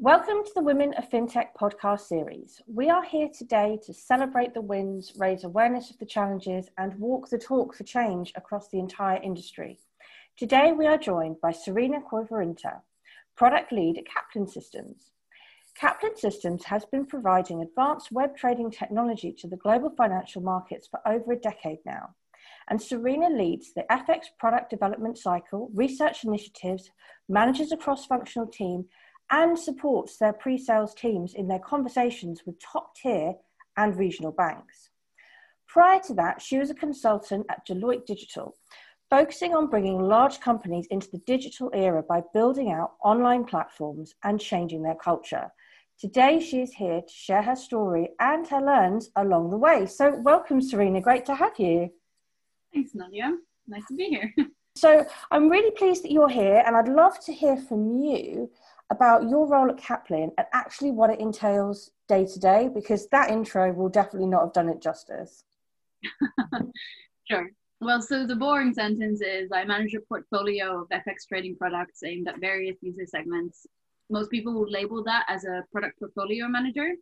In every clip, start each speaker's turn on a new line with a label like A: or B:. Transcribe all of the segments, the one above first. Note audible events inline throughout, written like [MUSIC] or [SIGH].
A: Welcome to the Women of FinTech podcast series. We are here today to celebrate the wins, raise awareness of the challenges, and walk the talk for change across the entire industry. Today, we are joined by Serena Koivurinta, product lead at Caplin Systems. Caplin Systems has been providing advanced web trading technology to the global financial markets for over a decade now. And Serena leads the FX product development cycle, research initiatives, manages a cross functional team, and supports their pre sales teams in their conversations with top tier and regional banks. Prior to that, she was a consultant at Deloitte Digital, focusing on bringing large companies into the digital era by building out online platforms and changing their culture. Today, she is here to share her story and her learns along the way. So, welcome, Serena. Great to have you.
B: Thanks, Nadia. Nice to be here. [LAUGHS]
A: so, I'm really pleased that you're here, and I'd love to hear from you about your role at Caplin and actually what it entails day to day, because that intro will definitely not have done it justice. [LAUGHS]
B: sure. Well, so the boring sentence is I manage a portfolio of FX trading products aimed at various user segments. Most people would label that as a product portfolio manager,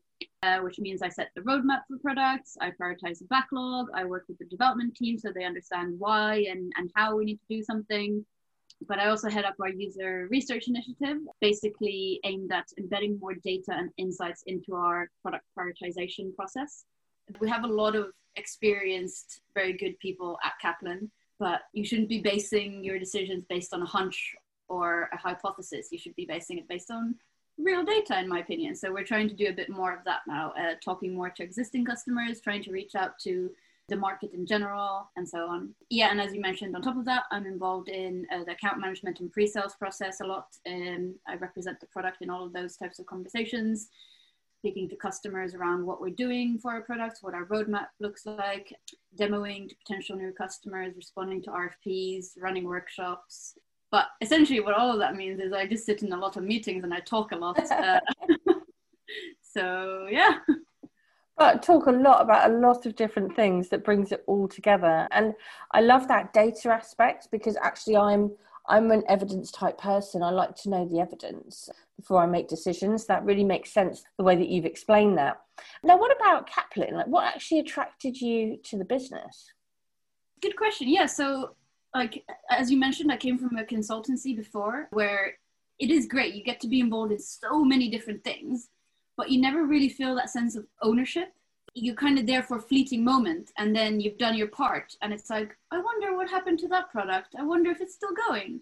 B: uh, which means I set the roadmap for products, I prioritize the backlog, I work with the development team so they understand why and, and how we need to do something but I also head up our user research initiative, basically aimed at embedding more data and insights into our product prioritization process. We have a lot of experienced, very good people at Caplin, but you shouldn't be basing your decisions based on a hunch or a hypothesis. You should be basing it based on real data, in my opinion. So we're trying to do a bit more of that now, uh, talking more to existing customers, trying to reach out to the market in general, and so on. Yeah, and as you mentioned, on top of that, I'm involved in uh, the account management and pre-sales process a lot. And I represent the product in all of those types of conversations, speaking to customers around what we're doing for our products, what our roadmap looks like, demoing to potential new customers, responding to RFPs, running workshops. But essentially, what all of that means is I just sit in a lot of meetings and I talk a lot. Uh, [LAUGHS] so yeah.
A: But talk a lot about a lot of different things that brings it all together. And i love that data aspect because actually i'm i'm an evidence type person. I like to know the evidence before i make decisions. That really makes sense the way that you've explained that. Now what about Caplin? Like what actually attracted you to the business?
B: Good question. Yeah so like as you mentioned i came from a consultancy before where it is great. You get to be involved in so many different things but you never really feel that sense of ownership. You're kind of there for a fleeting moment and then you've done your part. And it's like, I wonder what happened to that product. I wonder if it's still going.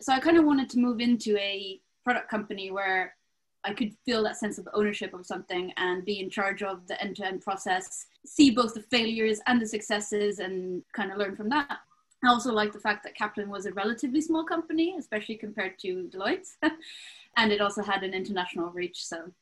B: So I kind of wanted to move into a product company where I could feel that sense of ownership of something and be in charge of the end to end process, see both the failures and the successes, and kind of learn from that. I also like the fact that Caplin was a relatively small company, especially compared to Deloitte, [LAUGHS] and it also had an international reach. So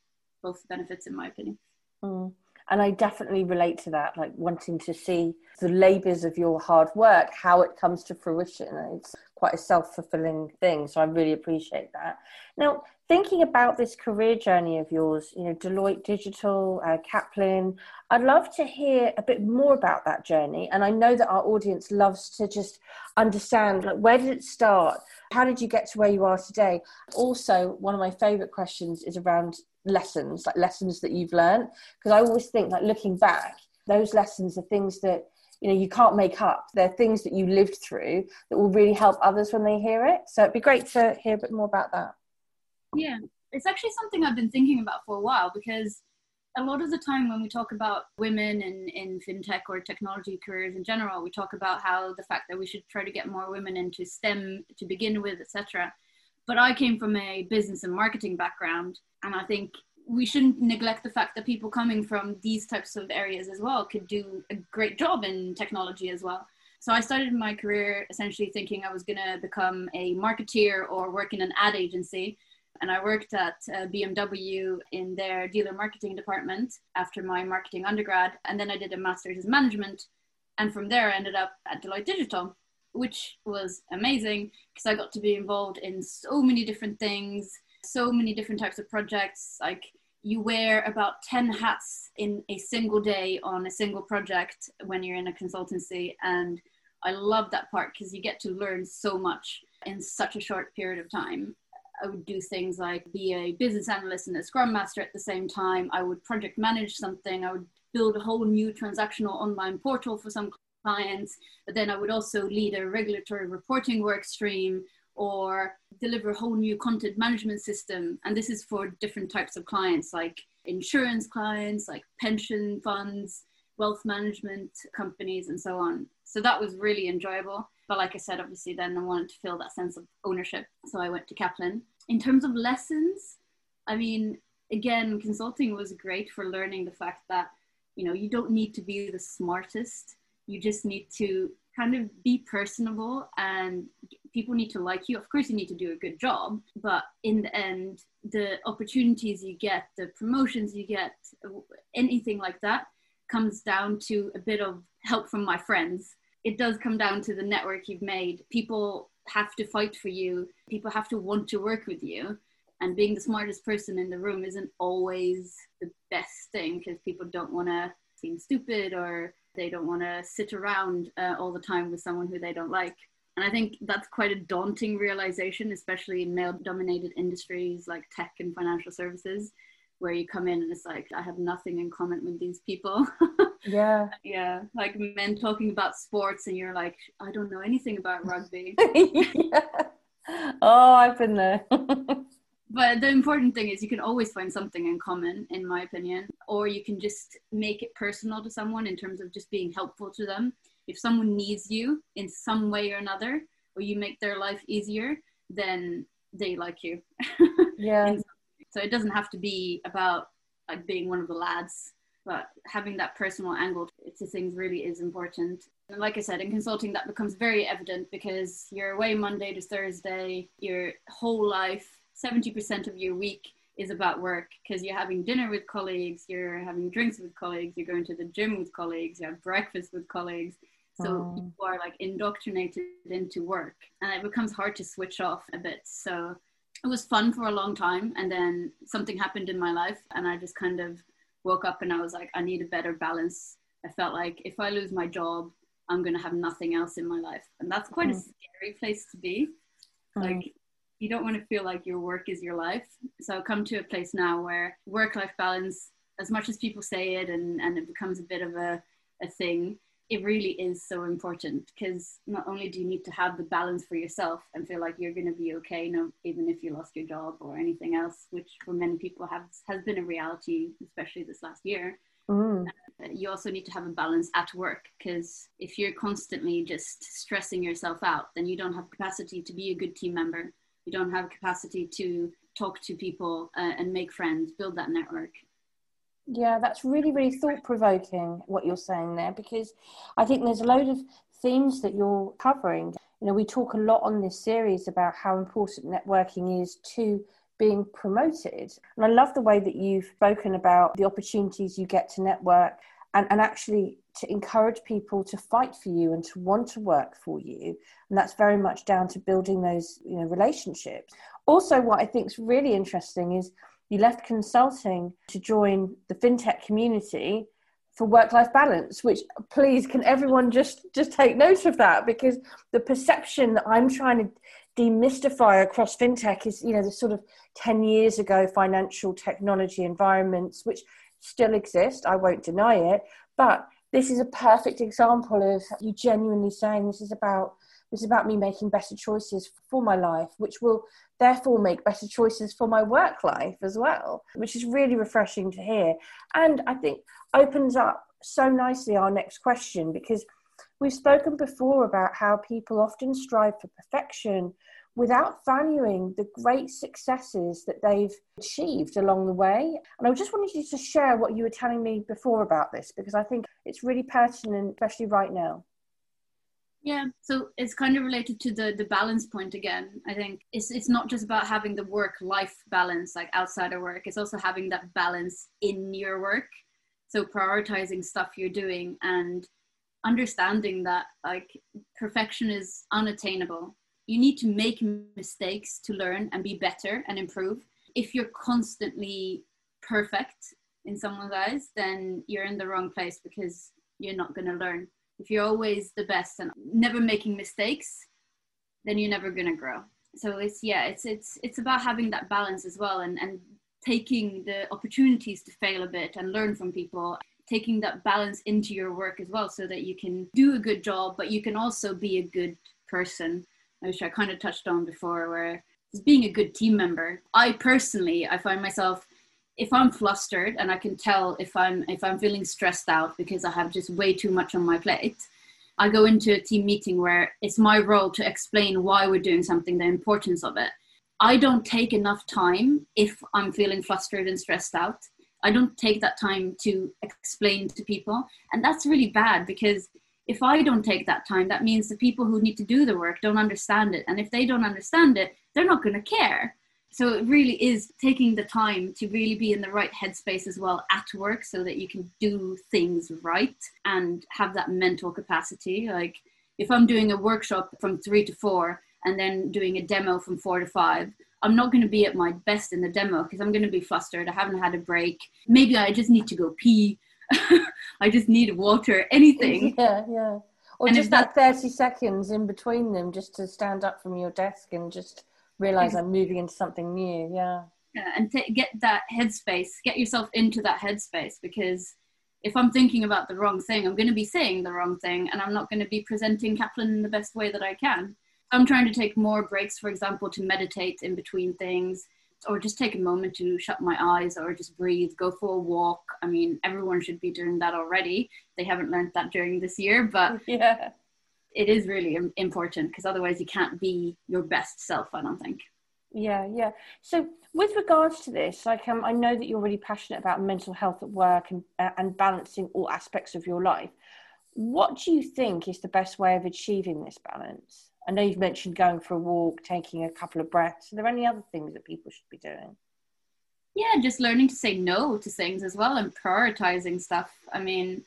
B: both benefits in my opinion.
A: Mm. and i definitely relate to that like wanting to see the labors of your hard work how it comes to fruition. It's quite a self-fulfilling thing so i really appreciate that. Now thinking about this career journey of yours you know deloitte digital uh, Caplin i'd love to hear a bit more about that journey. And i know that our audience loves to just understand like where did it start? How did you get to where you are today? Also one of my favorite questions is around lessons, like lessons that you've learned? Because I always think, like looking back, those lessons are things that you know you can't make up. They're things that you lived through that will really help others when they hear it. So it'd be great to hear a bit more about that
B: yeah it's actually something i've been thinking about for a while because a lot of the time when we talk about women in, in fintech or technology careers in general we talk about how the fact that we should try to get more women into stem to begin with etc but i came from a business and marketing background and i think we shouldn't neglect the fact that people coming from these types of areas as well could do a great job in technology as well. So I started my career essentially thinking I was going to become a marketeer or work in an ad agency. And I worked at uh, BMW in their dealer marketing department after my marketing undergrad. And then I did a master's in management. And from there, I ended up at Deloitte Digital, which was amazing because I got to be involved in so many different things so many different types of projects. Like you wear about 10 hats in a single day on a single project when you're in a consultancy. And I love that part because you get to learn so much in such a short period of time. I would do things like be a business analyst and a scrum master at the same time. I would project manage something. I would build a whole new transactional online portal for some clients. But then I would also lead a regulatory reporting work stream or deliver a whole new content management system. And this is for different types of clients, like insurance clients, like pension funds, wealth management companies, and so on. So that was really enjoyable. But like I said, obviously, then I wanted to feel that sense of ownership. So I went to Caplin. In terms of lessons, I mean, again, consulting was great for learning the fact that, you know, you don't need to be the smartest. You just need to kind of be personable and people need to like you. Of course, you need to do a good job, but in the end, the opportunities you get, the promotions you get, anything like that comes down to a bit of help from my friends. It does come down to the network you've made. People have to fight for you, people have to want to work with you. And being the smartest person in the room isn't always the best thing because people don't want to seem stupid or they don't want to sit around uh, all the time with someone who they don't like. And I think that's quite a daunting realization, especially in male dominated industries like tech and financial services, where you come in and it's like, I have nothing in common with these people. [LAUGHS]
A: Yeah.
B: yeah. Like men talking about sports, and you're like, I don't know anything about rugby. [LAUGHS]
A: yeah. Oh, I've been there. [LAUGHS]
B: but the important thing is you can always find something in common in my opinion or you can just make it personal to someone in terms of just being helpful to them if someone needs you in some way or another or you make their life easier then they like you
A: yeah
B: so it doesn't have to be about like being one of the lads but having that personal angle to things really is important and like i said in consulting that becomes very evident because you're away monday to thursday your whole life 70% of your week is about work because you're having dinner with colleagues, you're having drinks with colleagues, you're going to the gym with colleagues, you have breakfast with colleagues. So oh. you are like indoctrinated into work and it becomes hard to switch off a bit. So it was fun for a long time. And then something happened in my life and I just kind of woke up and I was like, I need a better balance. I felt like if I lose my job, I'm going to have nothing else in my life. And that's quite mm. a scary place to be. Mm. Like you don't want to feel like your work is your life. So I've come to a place now where work life balance, as much as people say it and, and it becomes a bit of a, a thing, it really is so important because not only do you need to have the balance for yourself and feel like you're going to be okay, no, even if you lost your job or anything else, which for many people have, has been a reality, especially this last year. Mm. You also need to have a balance at work because if you're constantly just stressing yourself out, then you don't have capacity to be a good team member you don't have capacity to talk to people uh, and make friends build that network
A: yeah that's really really thought provoking what you're saying there because i think there's a load of themes that you're covering. You know we talk a lot on this series about how important networking is to being promoted and i love the way that you've spoken about the opportunities you get to network and, and actually to encourage people to fight for you and to want to work for you and that's very much down to building those you know relationships. Also what i think is really interesting is you left consulting to join the fintech community for work life balance which please can everyone just just take note of that? Because the perception that i'm trying to demystify across fintech is you know the sort of 10 years ago financial technology environments which still exist i won't deny it but this is a perfect example of you genuinely saying this is about is about me making better choices for my life, which will therefore make better choices for my work life as well, which is really refreshing to hear. And I think opens up so nicely our next question because we've spoken before about how people often strive for perfection without valuing the great successes that they've achieved along the way. And I just wanted you to share what you were telling me before about this because I think it's really pertinent, especially right now.
B: Yeah, so it's kind of related to the the balance point again. I think it's it's not just about having the work life balance like outside of work. It's also having that balance in your work. So prioritizing stuff you're doing and understanding that like perfection is unattainable you need to make mistakes to learn and be better and improve if you're constantly perfect in someone's eyes then you're in the wrong place because you're not going to learn if you're always the best and never making mistakes then you're never to grow. So it's yeah it's it's it's about having that balance as well and and taking the opportunities to fail a bit and learn from people taking that balance into your work as well so that you can do a good job but you can also be a good person. Which i kind of touched on before where being a good team member. I personally i find myself if i'm flustered and i can tell if i'm if i'm feeling stressed out because i have just way too much on my plate i go into a team meeting where it's my role to explain why we're doing something the importance of it i don't take enough time if i'm feeling flustered and stressed out I don't take that time to explain to people. And that's really bad because if I don't take that time, that means the people who need to do the work don't understand it. And if they don't understand it, they're not going to care. So it really is taking the time to really be in the right headspace as well at work so that you can do things right and have that mental capacity. Like if I'm doing a workshop from three to four and then doing a demo from four to five, I'm not going to be at my best in the demo because I'm going to be flustered. I haven't had a break. Maybe I just need to go pee. [LAUGHS] I just need water, anything.
A: Yeah, yeah. Or and just that, that 30 seconds in between them just to stand up from your desk and just realize I'm moving into something new. Yeah.
B: Yeah, and t- get that headspace, get yourself into that headspace because if I'm thinking about the wrong thing, I'm going to be saying the wrong thing and I'm not going to be presenting Caplin in the best way that I can. I'm trying to take more breaks, for example, to meditate in between things, or just take a moment to shut my eyes or just breathe, go for a walk. I mean, everyone should be doing that already. They haven't learned that during this year, but [LAUGHS]
A: yeah.
B: It is really important because otherwise you can't be your best self, I don't think.
A: Yeah, yeah. So, with regards to this, like um, I know that you're really passionate about mental health at work and uh, and balancing all aspects of your life. What do you think is the best way of achieving this balance? I know you've mentioned going for a walk, taking a couple of breaths. Are there any other things that people should be doing?
B: Yeah, just learning to say no to things as well and prioritizing stuff. I mean,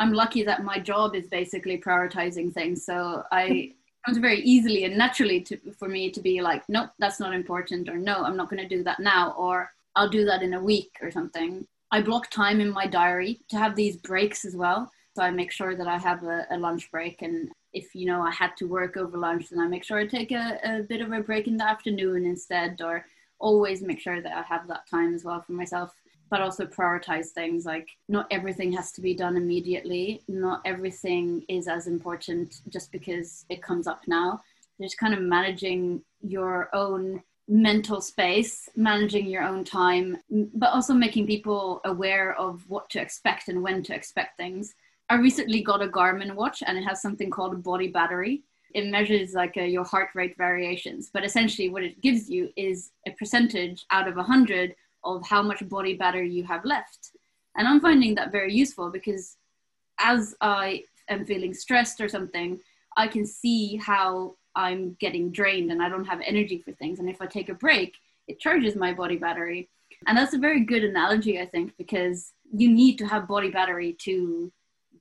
B: I'm lucky that my job is basically prioritizing things. So I it comes very easily and naturally to, for me to be like, nope, that's not important, or no, I'm not going to do that now, or I'll do that in a week or something. I block time in my diary to have these breaks as well. So I make sure that I have a, a lunch break and if you know I had to work over lunch, then I make sure I take a, a bit of a break in the afternoon instead, or always make sure that I have that time as well for myself. But also prioritize things like not everything has to be done immediately. Not everything is as important just because it comes up now. Just kind of managing your own mental space, managing your own time, but also making people aware of what to expect and when to expect things. I recently got a Garmin watch and it has something called body battery. It measures like uh, your heart rate variations, but essentially what it gives you is a percentage out of 100 of how much body battery you have left. And I'm finding that very useful because as I am feeling stressed or something, I can see how I'm getting drained and I don't have energy for things. And if I take a break, it charges my body battery. And that's a very good analogy, I think, because you need to have body battery to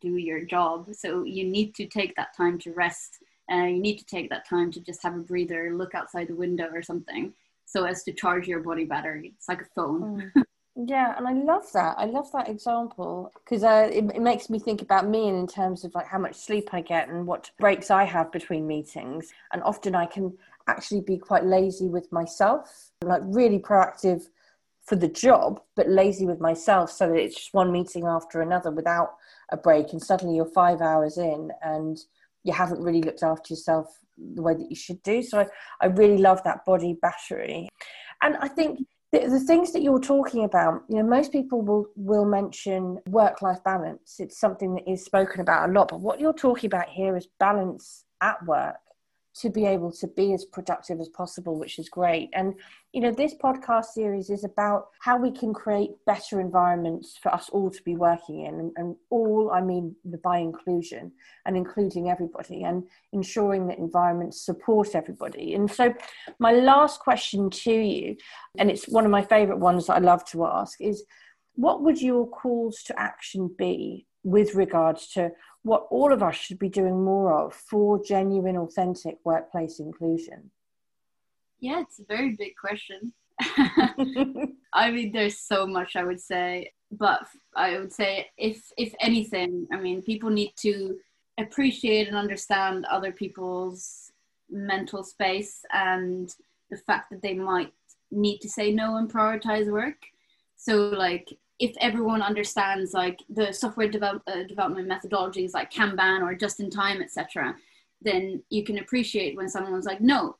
B: do your job. So you need to take that time to rest. Uh, you need to take that time to just have a breather, look outside the window or something, so as to charge your body battery. It's like a phone.
A: Mm. Yeah, and I love that. I love that example because uh, it, it, makes me think about me in terms of like how much sleep I get and what breaks I have between meetings. And often I can actually be quite lazy with myself, like really proactive for the job, but lazy with myself so that it's just one meeting after another without a break. And suddenly you're five hours in and you haven't really looked after yourself the way that you should do. So I, I really love that body battery. And I think the, the things that you're talking about, you know, most people will, will mention work life balance. It's something that is spoken about a lot. But what you're talking about here is balance at work to be able to be as productive as possible, which is great. And, you know, this podcast series is about how we can create better environments for us all to be working in. And, and all, I mean, by inclusion and including everybody and ensuring that environments support everybody. And so, my last question to you, and it's one of my favorite ones that I love to ask, is what would your calls to action be with regards to what all of us should be doing more of for genuine, authentic workplace inclusion?
B: Yeah, it's a very big question. [LAUGHS] [LAUGHS] I mean, there's so much I would say, but I would say if if anything, I mean, people need to appreciate and understand other people's mental space and the fact that they might need to say no and prioritize work. So, like, if everyone understands like the software develop, uh, development methodologies like Kanban or just in time, etc., then you can appreciate when someone's like, no,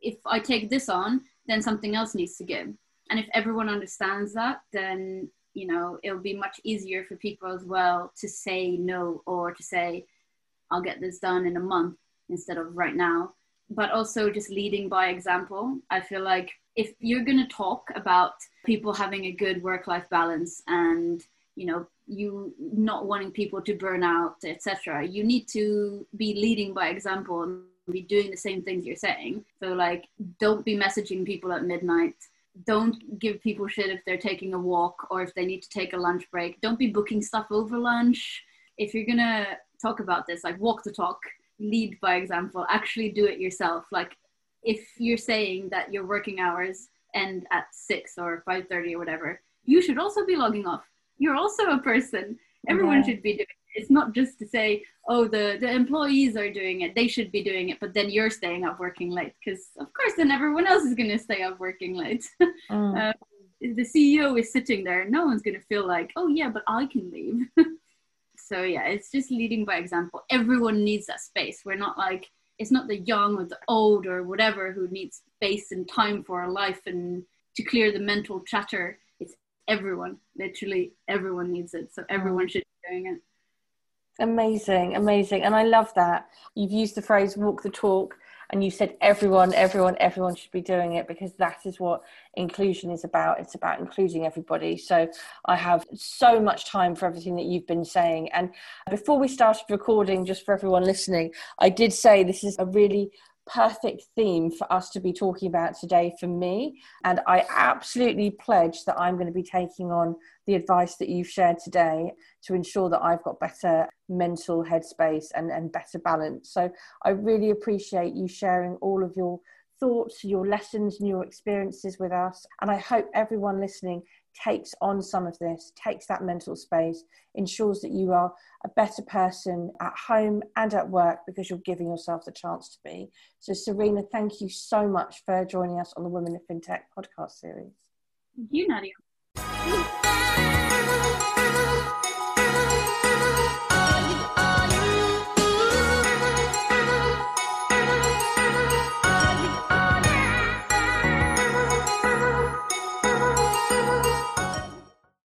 B: if I take this on, then something else needs to give. And if everyone understands that, then you know it'll be much easier for people as well to say no or to say, I'll get this done in a month instead of right now. But also just leading by example. I feel like if you're going to talk about people having a good work life balance and you know you not wanting people to burn out etc you need to be leading by example and be doing the same things you're saying. So like don't be messaging people at midnight. Don't give people shit if they're taking a walk or if they need to take a lunch break. Don't be booking stuff over lunch. If you're gonna talk about this like walk the talk lead by example actually do it yourself. Like if you're saying that your working hours end at 6 or 5.30 or whatever you should also be logging off. You're also a person. Everyone yeah. should be doing it. It's not just to say oh the the employees are doing it. They should be doing it but then you're staying up working late. Because of course then everyone else is going to stay up working late. [LAUGHS] Mm. uh, the ceo is sitting there. No one's going to feel like oh yeah but i can leave [LAUGHS] so yeah it's just leading by example everyone needs that space we're not like it's not the young or the old or whatever who needs space and time for a life and to clear the mental chatter. It's everyone, literally everyone needs it. So everyone mm. should be doing it.
A: Amazing, amazing. And I love that. You've used the phrase walk the talk and you said everyone everyone everyone should be doing it because that is what inclusion is about. It's about including everybody. So i have so much time for everything that you've been saying. And before we started recording just for everyone listening i did say this is a really perfect theme for us to be talking about today for me. And I absolutely pledge that I'm going to be taking on the advice that you've shared today to ensure that I've got better mental headspace and, and better balance. So I really appreciate you sharing all of your thoughts, your lessons, and your experiences with us. And I hope everyone listening takes on some of this, takes that mental space, ensures that you are a better person at home and at work because you're giving yourself the chance to be. So, Serena, thank you so much for joining us on the Women of FinTech podcast series.
B: Thank you, Nadia.